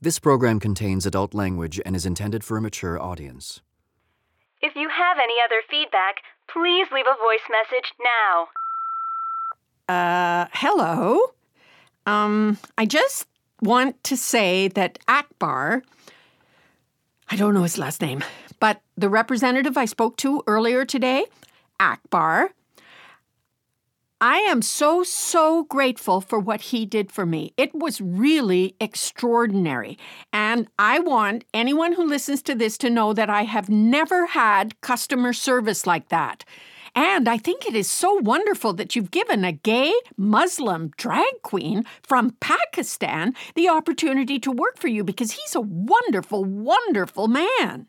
This program contains adult language and is intended for a mature audience. If you have any other feedback, please leave a voice message now. Uh, hello. Um, I just want to say that Akbar, I don't know his last name, but the representative I spoke to earlier today, Akbar, I am so, so grateful for what he did for me. It was really extraordinary. And I want anyone who listens to this to know that I have never had customer service like that. And I think it is so wonderful that you've given a gay Muslim drag queen from Pakistan the opportunity to work for you because he's a wonderful, wonderful man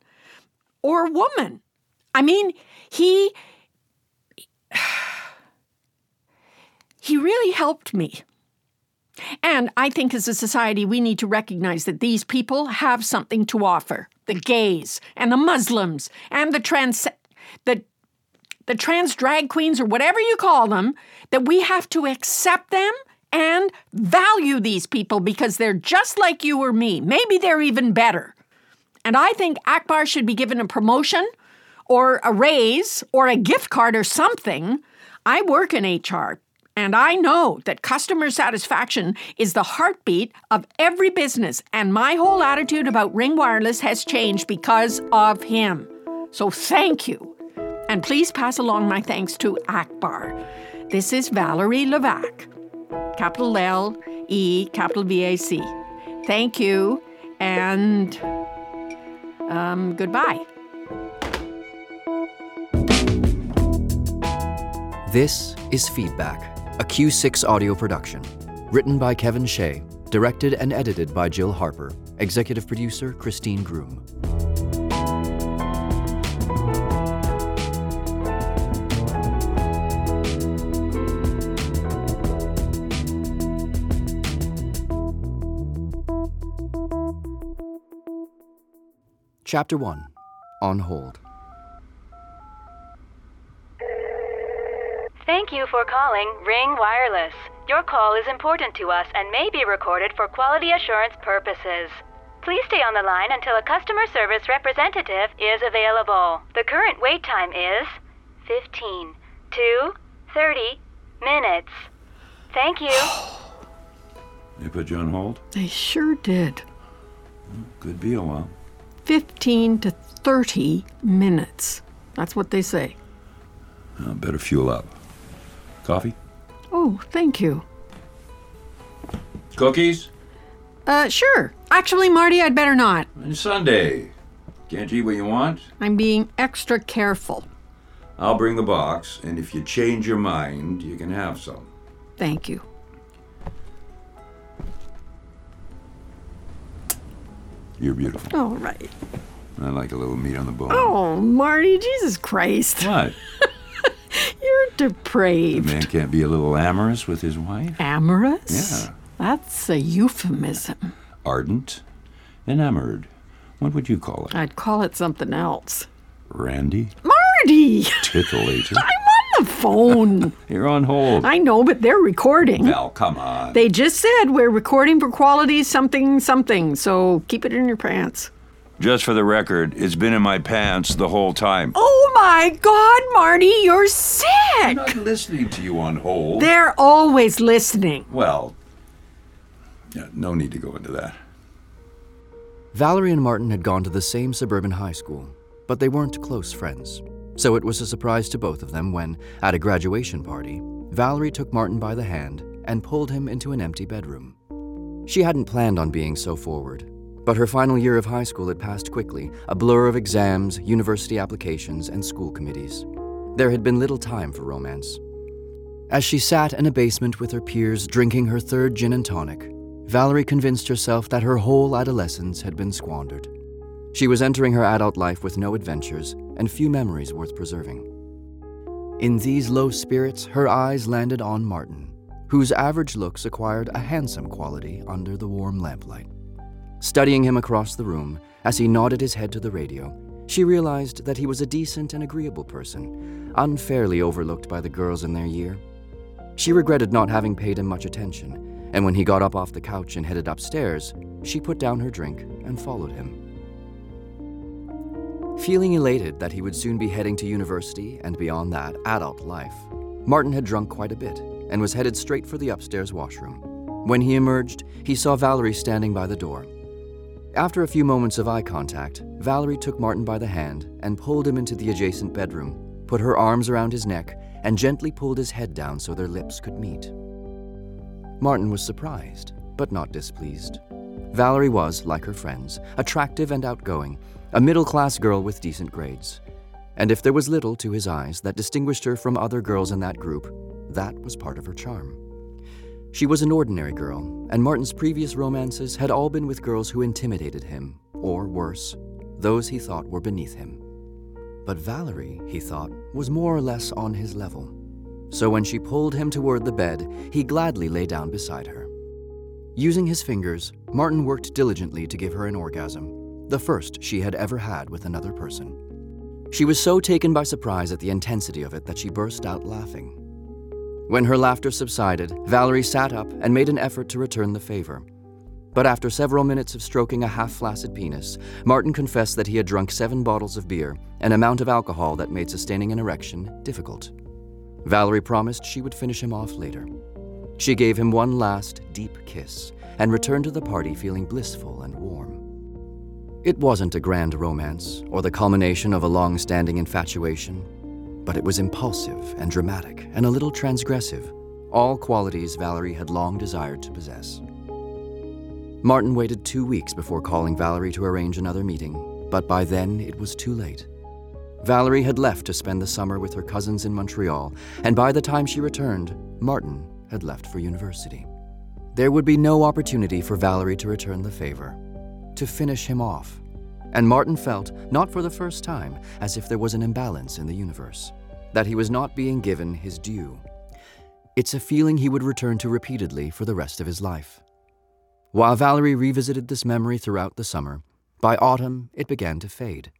or woman. I mean, he. He really helped me. And I think as a society, we need to recognize that these people have something to offer the gays and the Muslims and the trans. The, the trans drag queens or whatever you call them, that we have to accept them and value these people because they're just like you or me. Maybe they're even better. And I think Akbar should be given a promotion or a raise or a gift card or something. I work in HR. And I know that customer satisfaction is the heartbeat of every business, and my whole attitude about Ring Wireless has changed because of him. So thank you. And please pass along my thanks to Akbar. This is Valerie LeVac, capital L E, capital V A C. Thank you, and um, goodbye. This is Feedback a Cue6 audio production. Written by Kevin Shea, directed and edited by Jill Harper, executive producer Christine Groom. Chapter 1 On Hold. Thank you for calling Ring Wireless. Your call is important to us and may be recorded for quality assurance purposes. Please stay on the line until a customer service representative is available. The current wait time is 15 to 30 minutes. Thank you. They put you on hold? They sure did. Could be a while. 15 to 30 minutes. That's what they say. Uh, better fuel up. Coffee? Oh, thank you. Cookies? Uh, sure. Actually, Marty, I'd better not. And Sunday. Can't you eat what you want? I'm being extra careful. I'll bring the box, and if you change your mind, you can have some. Thank you. You're beautiful. All right. I like a little meat on the bone. Oh, Marty, Jesus Christ. What? You're depraved. A man can't be a little amorous with his wife? Amorous? Yeah. That's a euphemism. Ardent? Enamored? What would you call it? I'd call it something else. Randy? Marty! Titillator? I'm on the phone. You're on hold. I know, but they're recording. Val, come on. They just said we're recording for quality something something, so keep it in your pants. Just for the record, it's been in my pants the whole time. Oh my God, Marty, you're sick! I'm not listening to you on hold. They're always listening. Well, yeah, no need to go into that. Valerie and Martin had gone to the same suburban high school, but they weren't close friends. So it was a surprise to both of them when, at a graduation party, Valerie took Martin by the hand and pulled him into an empty bedroom. She hadn't planned on being so forward, but her final year of high school had passed quickly, a blur of exams, university applications, and school committees. There had been little time for romance. As she sat in a basement with her peers drinking her third gin and tonic, Valerie convinced herself that her whole adolescence had been squandered. She was entering her adult life with no adventures and few memories worth preserving. In these low spirits, her eyes landed on Martin, whose average looks acquired a handsome quality under the warm lamplight. Studying him across the room, as he nodded his head to the radio, she realized that he was a decent and agreeable person, unfairly overlooked by the girls in their year. She regretted not having paid him much attention, and when he got up off the couch and headed upstairs, she put down her drink and followed him. Feeling elated that he would soon be heading to university and beyond that, adult life, Martin had drunk quite a bit and was headed straight for the upstairs washroom. When he emerged, he saw Valerie standing by the door. After a few moments of eye contact, Valerie took Martin by the hand and pulled him into the adjacent bedroom, put her arms around his neck, and gently pulled his head down so their lips could meet. Martin was surprised, but not displeased. Valerie was, like her friends, attractive and outgoing, a middle class girl with decent grades. And if there was little to his eyes that distinguished her from other girls in that group, that was part of her charm. She was an ordinary girl, and Martin's previous romances had all been with girls who intimidated him, or worse, those he thought were beneath him. But Valerie, he thought, was more or less on his level. So when she pulled him toward the bed, he gladly lay down beside her. Using his fingers, Martin worked diligently to give her an orgasm, the first she had ever had with another person. She was so taken by surprise at the intensity of it that she burst out laughing. When her laughter subsided, Valerie sat up and made an effort to return the favor. But after several minutes of stroking a half flaccid penis, Martin confessed that he had drunk seven bottles of beer, an amount of alcohol that made sustaining an erection difficult. Valerie promised she would finish him off later. She gave him one last, deep kiss and returned to the party feeling blissful and warm. It wasn't a grand romance or the culmination of a long standing infatuation but it was impulsive and dramatic and a little transgressive, all qualities Valerie had long desired to possess. Martin waited two weeks before calling Valerie to arrange another meeting, but by then it was too late. Valerie had left to spend the summer with her cousins in Montreal, and by the time she returned, Martin had left for university. There would be no opportunity for Valerie to return the favor, to finish him off. And Martin felt, not for the first time, as if there was an imbalance in the universe that he was not being given his due. It's a feeling he would return to repeatedly for the rest of his life. While Valerie revisited this memory throughout the summer, by autumn it began to fade.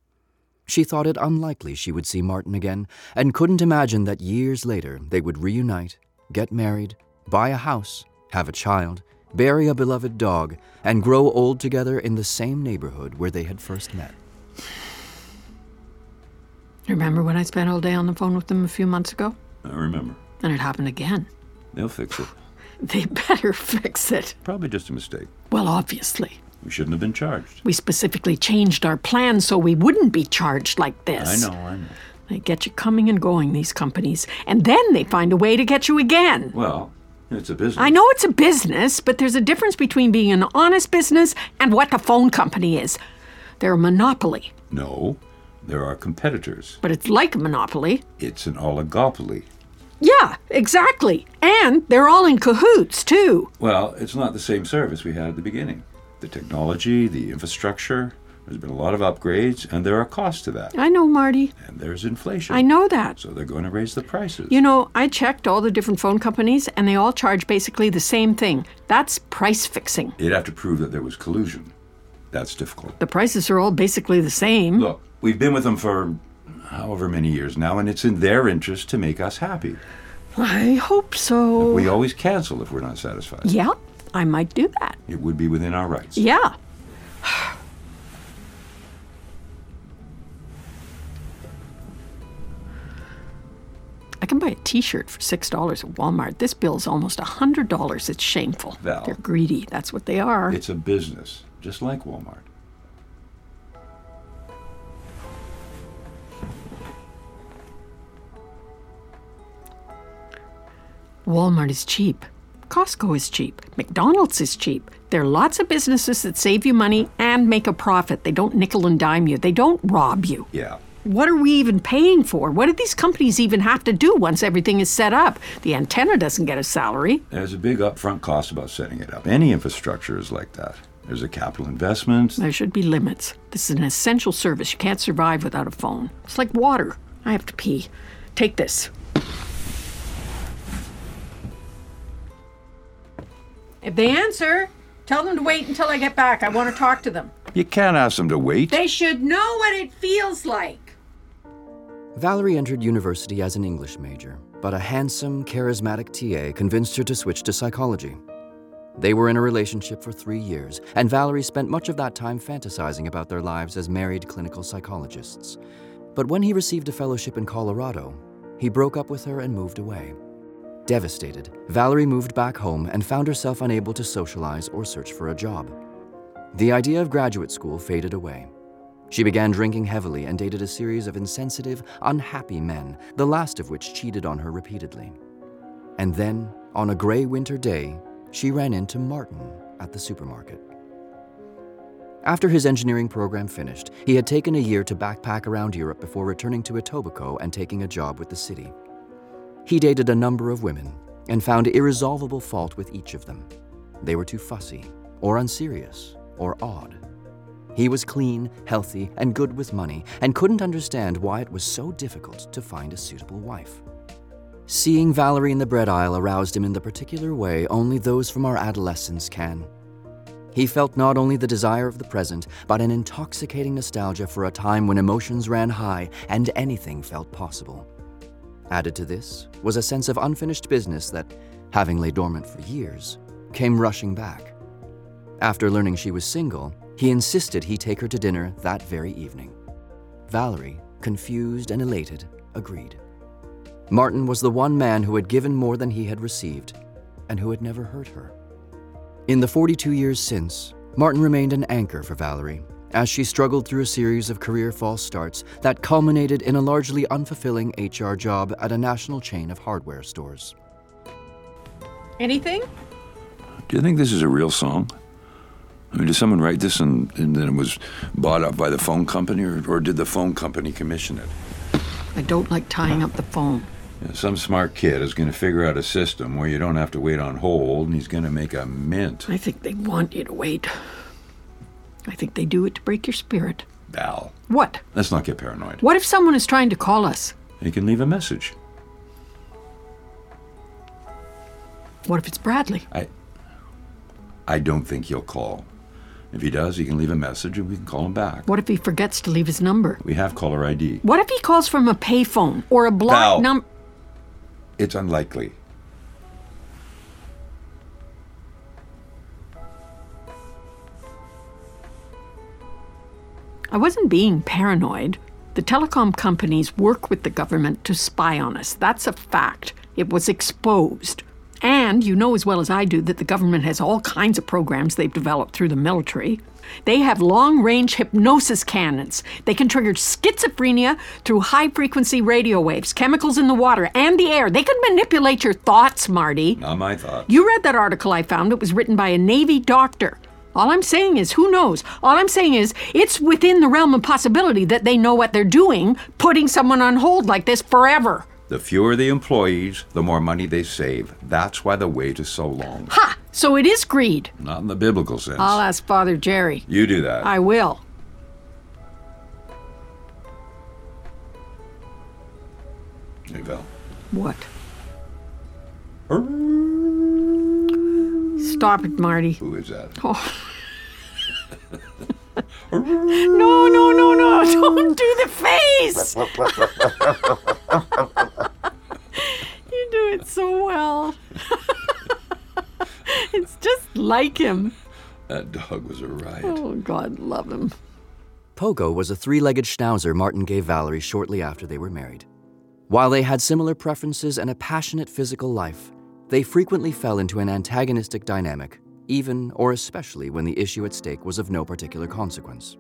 She thought it unlikely she would see Martin again, and couldn't imagine that years later they would reunite, get married, buy a house, have a child, bury a beloved dog, and grow old together in the same neighborhood where they had first met. Remember when I spent all day on the phone with them a few months ago? I remember. And it happened again. They'll fix it. They better fix it. Probably just a mistake. Well, obviously. We shouldn't have been charged. We specifically changed our plan so we wouldn't be charged like this. I know, I know. They get you coming and going, these companies, and then they find a way to get you again. Well, it's a business. I know it's a business, but there's a difference between being an honest business and what the phone company is. They're a monopoly. No, there are competitors. But it's like a monopoly. It's an oligopoly. Yeah, exactly. And they're all in cahoots, too. Well, it's not the same service we had at the beginning. The technology, the infrastructure, there's been a lot of upgrades, and there are costs to that. I know, Marty. And there's inflation. I know that. So they're going to raise the prices. You know, I checked all the different phone companies, and they all charge basically the same thing. That's price fixing. You'd have to prove that there was collusion. That's difficult. The prices are all basically the same. Look, We've been with them for however many years now, and it's in their interest to make us happy. I hope so. We always cancel if we're not satisfied. Yeah, I might do that. It would be within our rights. Yeah. I can buy a T-shirt for six dollars at Walmart. This bill's almost a hundred dollars. It's shameful. Val. They're greedy. That's what they are. It's a business, just like Walmart. Walmart is cheap. Costco is cheap. McDonald's is cheap. There are lots of businesses that save you money and make a profit. They don't nickel and dime you, they don't rob you. Yeah. What are we even paying for? What do these companies even have to do once everything is set up? The antenna doesn't get a salary. There's a big upfront cost about setting it up. Any infrastructure is like that. There's a capital investment. There should be limits. This is an essential service. You can't survive without a phone. It's like water. I have to pee. Take this. If they answer, tell them to wait until I get back. I want to talk to them. You can't ask them to wait. They should know what it feels like. Valerie entered university as an English major, but a handsome, charismatic TA convinced her to switch to psychology. They were in a relationship for three years, and Valerie spent much of that time fantasizing about their lives as married clinical psychologists. But when he received a fellowship in Colorado, he broke up with her and moved away. Devastated, Valerie moved back home and found herself unable to socialize or search for a job. The idea of graduate school faded away. She began drinking heavily and dated a series of insensitive, unhappy men, the last of which cheated on her repeatedly. And then, on a gray winter day, she ran into Martin at the supermarket. After his engineering program finished, he had taken a year to backpack around Europe before returning to Etobicoke and taking a job with the city. He dated a number of women and found irresolvable fault with each of them. They were too fussy, or unserious, or odd. He was clean, healthy, and good with money, and couldn't understand why it was so difficult to find a suitable wife. Seeing Valerie in the bread aisle aroused him in the particular way only those from our adolescence can. He felt not only the desire of the present, but an intoxicating nostalgia for a time when emotions ran high and anything felt possible. Added to this was a sense of unfinished business that, having lay dormant for years, came rushing back. After learning she was single, he insisted he take her to dinner that very evening. Valerie, confused and elated, agreed. Martin was the one man who had given more than he had received, and who had never hurt her. In the 42 years since, Martin remained an anchor for Valerie as she struggled through a series of career false starts that culminated in a largely unfulfilling HR job at a national chain of hardware stores. Anything? Do you think this is a real song? I mean, did someone write this and, and then it was bought up by the phone company, or, or did the phone company commission it? I don't like tying up the phone. Yeah, some smart kid is going to figure out a system where you don't have to wait on hold, and he's going to make a mint. I think they want you to wait. I think they do it to break your spirit. Val, What? let's not get paranoid. What if someone is trying to call us? You can leave a message. What if it's Bradley? I, I don't think he'll call. If he does, he can leave a message and we can call him back. What if he forgets to leave his number? We have caller ID. What if he calls from a payphone or a blocked number? It's unlikely. I wasn't being paranoid. The telecom companies work with the government to spy on us. That's a fact. It was exposed. And you know as well as I do that the government has all kinds of programs they've developed through the military. They have long range hypnosis cannons. They can trigger schizophrenia through high frequency radio waves, chemicals in the water, and the air. They can manipulate your thoughts, Marty. Not my thought. You read that article I found. It was written by a Navy doctor. All I'm saying is, who knows? All I'm saying is, it's within the realm of possibility that they know what they're doing, putting someone on hold like this forever. The fewer the employees, the more money they save. That's why the wait is so long. Ha! So it is greed. Not in the biblical sense. I'll ask Father Jerry. you do that. I will. Hey, Val. What? Stop it, Marty. Who is that? Oh. No, no, no, no. Don't do the face. you do it so well. it's just like him. That dog was a riot. Oh, God love him. Pogo was a three legged schnauzer Martin gave Valerie shortly after they were married. While they had similar preferences and a passionate physical life, they frequently fell into an antagonistic dynamic, even or especially when the issue at stake was of no particular consequence.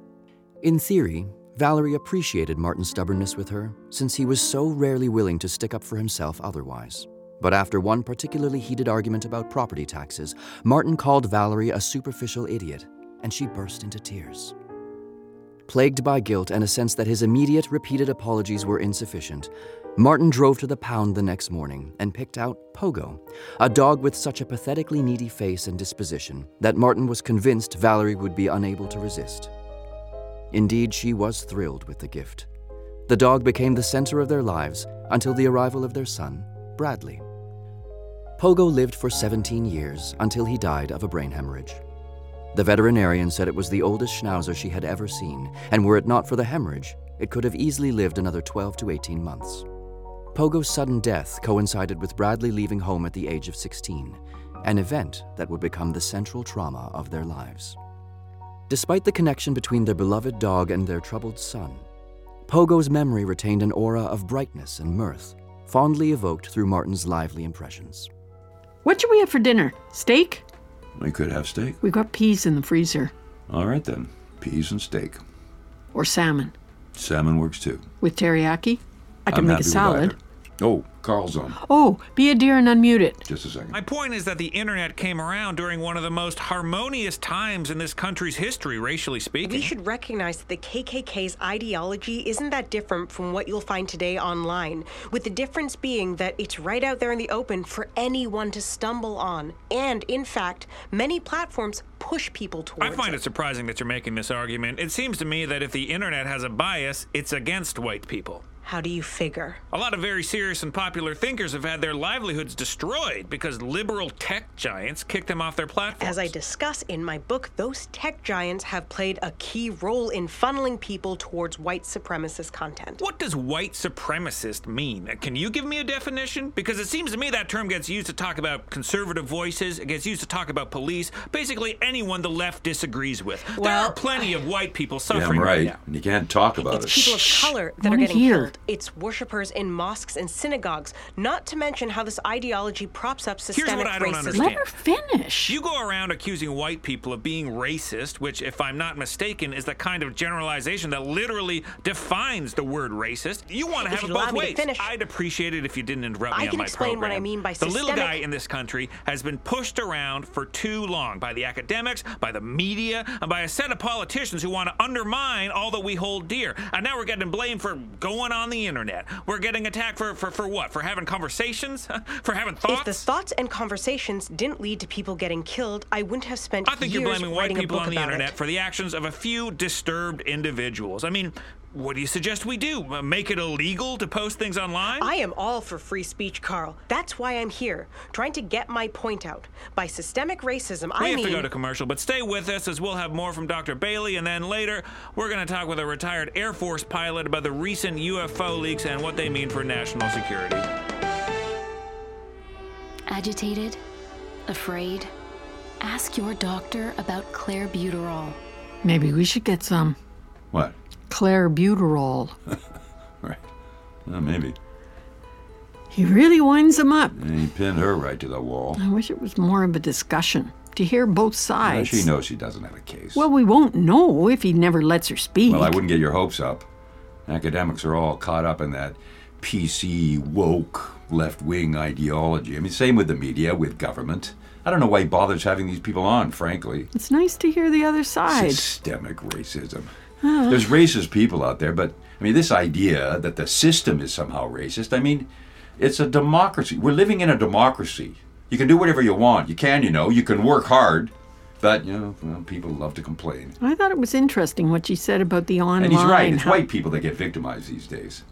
In theory, Valerie appreciated Martin's stubbornness with her, since he was so rarely willing to stick up for himself otherwise. But after one particularly heated argument about property taxes, Martin called Valerie a superficial idiot, and she burst into tears. Plagued by guilt and a sense that his immediate, repeated apologies were insufficient, Martin drove to the pound the next morning and picked out Pogo, a dog with such a pathetically needy face and disposition that Martin was convinced Valerie would be unable to resist. Indeed, she was thrilled with the gift. The dog became the center of their lives until the arrival of their son, Bradley. Pogo lived for 17 years until he died of a brain hemorrhage. The veterinarian said it was the oldest schnauzer she had ever seen, and were it not for the hemorrhage, it could have easily lived another 12 to 18 months. Pogo's sudden death coincided with Bradley leaving home at the age of 16. an event that would become the central trauma of their lives. Despite the connection between their beloved dog and their troubled son, Pogo's memory retained an aura of brightness and mirth, fondly evoked through Martin's lively impressions. What should we have for dinner? Steak? We could have steak. We got peas in the freezer. All right then. Peas and steak. Or salmon. Salmon works too. With teriyaki? I can I'm make happy a salad. Oh, Carl's on. Oh, be a dear and unmute it. Just a second. My point is that the internet came around during one of the most harmonious times in this country's history, racially speaking. We should recognize that the KKK's ideology isn't that different from what you'll find today online, with the difference being that it's right out there in the open for anyone to stumble on. And, in fact, many platforms push people towards I find it surprising that you're making this argument. It seems to me that if the internet has a bias, it's against white people. How do you figure? A lot of very serious and popular thinkers have had their livelihoods destroyed because liberal tech giants kicked them off their platforms. As I discuss in my book, those tech giants have played a key role in funneling people towards white supremacist content. What does white supremacist mean? Can you give me a definition? Because it seems to me that term gets used to talk about conservative voices, it gets used to talk about police, basically anyone the left disagrees with. there are plenty of white people Yeah, suffering I'm right. now. And you can't talk about It's it. people of color that are wanna getting hear. killed. It's worshippers in mosques and synagogues, not to mention how this ideology props up systemic Here's what I don't racism. understand. Let her finish. You go around accusing white people of being racist, which, if I'm not mistaken, is the kind of generalization that literally defines the word racist. You want to If have it both ways. finish. I'd appreciate it if you didn't interrupt me I on can my explain what I mean by systemic. the little guy in this country has been pushed around for too long by the academics, by the media, and by a set of politicians who want to undermine all that we hold dear. And now we're getting blamed for going on the internet. We're getting attacked for for, for what? For having conversations? for having thoughts? If the thoughts and conversations didn't lead to people getting killed, I wouldn't have spent I think years you're blaming white people on the internet it. for the actions of a few disturbed individuals. I mean, what do you suggest we do? Uh, Make it illegal to post things online? I am all for free speech, Carl. That's why I'm here, trying to get my point out. By systemic racism, we I have to go to commercial, but stay with us as we'll have more from Dr. Bailey, and then later we're going to talk with a retired Air Force pilot about the recent UFO leaks and what they mean for national security. Agitated? Afraid? Ask your doctor about clairbuterol. Maybe we should get some What? clairbuterol. Right. Uh, maybe. He really winds them up. And he pinned her right to the wall. I wish it was more of a discussion to hear both sides. she knows she doesn't have a case. Well, we won't know if he never lets her speak. Well, I wouldn't get your hopes up. Academics are all caught up in that PC, woke, left wing ideology. I mean, same with the media, with government. I don't know why he bothers having these people on, frankly. It's nice to hear the other side. Systemic racism. There's racist people out there, but I mean, this idea that the system is somehow racist, I mean, it's a democracy. We're living in a democracy. You can do whatever you want. You can, you know, you can work hard, but, you know, well, people love to complain. I thought it was interesting what you said about the online. And he's right. It's how- white people that get victimized these days.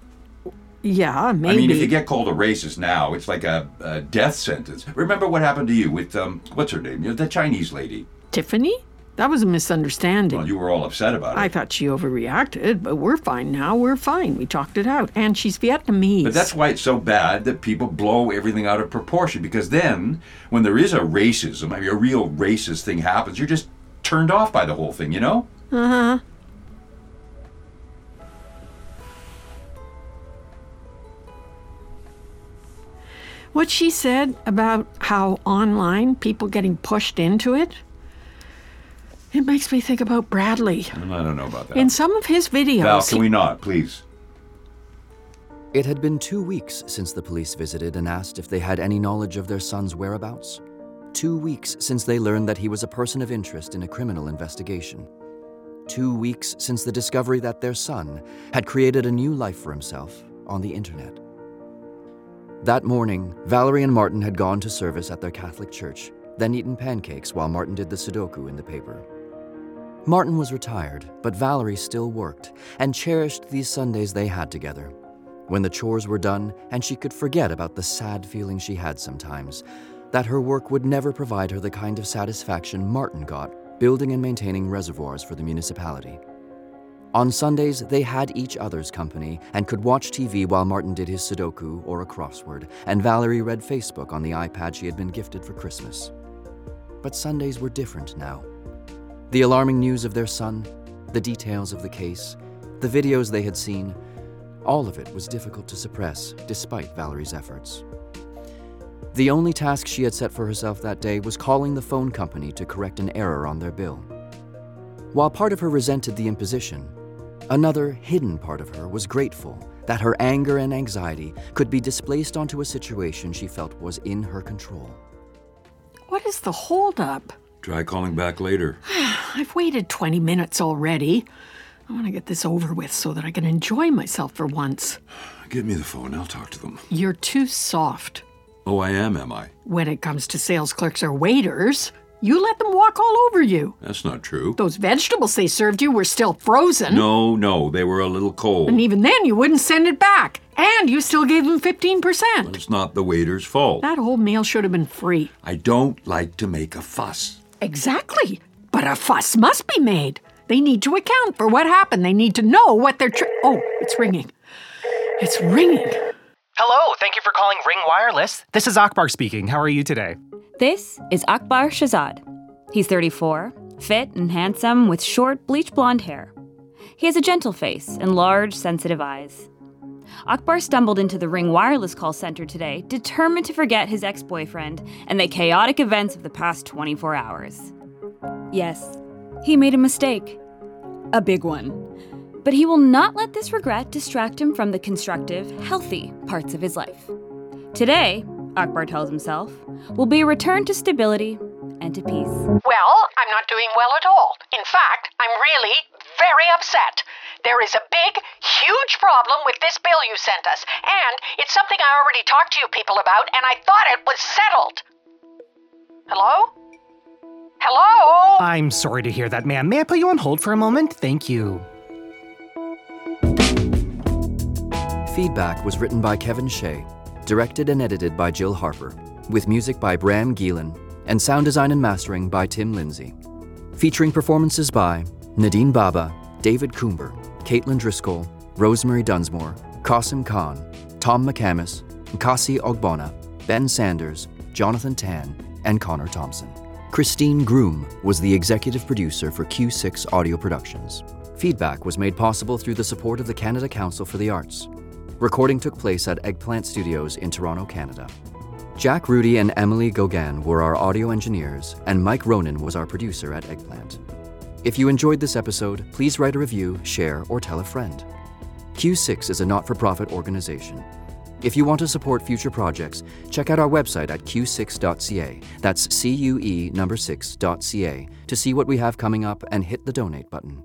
Yeah, maybe. I mean, if you get called a racist now, it's like a, a death sentence. Remember what happened to you with um, what's her name? You know, the Chinese lady. Tiffany? That was a misunderstanding. Well, you were all upset about it. I thought she overreacted, but we're fine now. We're fine. We talked it out. And she's Vietnamese. But that's why it's so bad that people blow everything out of proportion. Because then, when there is a racism, I mean, a real racist thing happens, you're just turned off by the whole thing, you know? Uh huh. What she said about how online people getting pushed into it, it makes me think about Bradley. I don't know about that. In some of his videos, Val, can he- we not, please? It had been two weeks since the police visited and asked if they had any knowledge of their son's whereabouts. Two weeks since they learned that he was a person of interest in a criminal investigation. Two weeks since the discovery that their son had created a new life for himself on the internet. That morning, Valerie and Martin had gone to service at their Catholic church, then eaten pancakes while Martin did the Sudoku in the paper. Martin was retired, but Valerie still worked and cherished these Sundays they had together. When the chores were done and she could forget about the sad feeling she had sometimes, that her work would never provide her the kind of satisfaction Martin got building and maintaining reservoirs for the municipality. On Sundays, they had each other's company and could watch TV while Martin did his Sudoku or a crossword, and Valerie read Facebook on the iPad she had been gifted for Christmas. But Sundays were different now. The alarming news of their son, the details of the case, the videos they had seen, all of it was difficult to suppress despite Valerie's efforts. The only task she had set for herself that day was calling the phone company to correct an error on their bill. While part of her resented the imposition, another hidden part of her was grateful that her anger and anxiety could be displaced onto a situation she felt was in her control. What is the holdup? Try calling back later. I've waited 20 minutes already. I want to get this over with so that I can enjoy myself for once. Give me the phone. I'll talk to them. You're too soft. Oh, I am, am I? When it comes to sales clerks or waiters, you let them walk all over you. That's not true. Those vegetables they served you were still frozen. No, no, they were a little cold. And even then, you wouldn't send it back. And you still gave them 15%. It's not the waiter's fault. That whole meal should have been free. I don't like to make a fuss. Exactly. But a fuss must be made. They need to account for what happened. They need to know what they're. Tri- oh, it's ringing. It's ringing. Hello, thank you for calling Ring Wireless. This is Akbar speaking. How are you today? This is Akbar Shahzad. He's 34, fit and handsome with short, bleach blonde hair. He has a gentle face and large, sensitive eyes. Akbar stumbled into the Ring Wireless call center today, determined to forget his ex boyfriend and the chaotic events of the past 24 hours. Yes, he made a mistake. A big one. But he will not let this regret distract him from the constructive, healthy parts of his life. Today, Akbar tells himself, will be a return to stability and to peace. Well, I'm not doing well at all. In fact, I'm really very upset. There is a big, huge problem with this bill you sent us, and it's something I already talked to you people about, and I thought it was settled. Hello? Hello? I'm sorry to hear that, ma'am. May I put you on hold for a moment? Thank you. Feedback was written by Kevin Shea, directed and edited by Jill Harper, with music by Bram Guilen, and sound design and mastering by Tim Lindsay. Featuring performances by Nadine Bhabha, David Coomber, Caitlin Driscoll, Rosemary Dunsmore, Qasim Khan, Tom McCamus, Nkasi Ogbonnah, Ben Sanders, Jonathan Tan, and Connor Thompson. Christine Groom was the executive producer for Cue6 Audio Productions. Feedback was made possible through the support of the Canada Council for the Arts. Recording took place at Eggplant Studios in Toronto, Canada. Jack Rudy and Emily Gauguin were our audio engineers, and Mike Ronan was our producer at Eggplant. If you enjoyed this episode, please write a review, share, or tell a friend. Cue6 is a not for profit organization. If you want to support future projects, check out our website at cue6.ca. That's C U E number 6.ca to see what we have coming up and hit the donate button.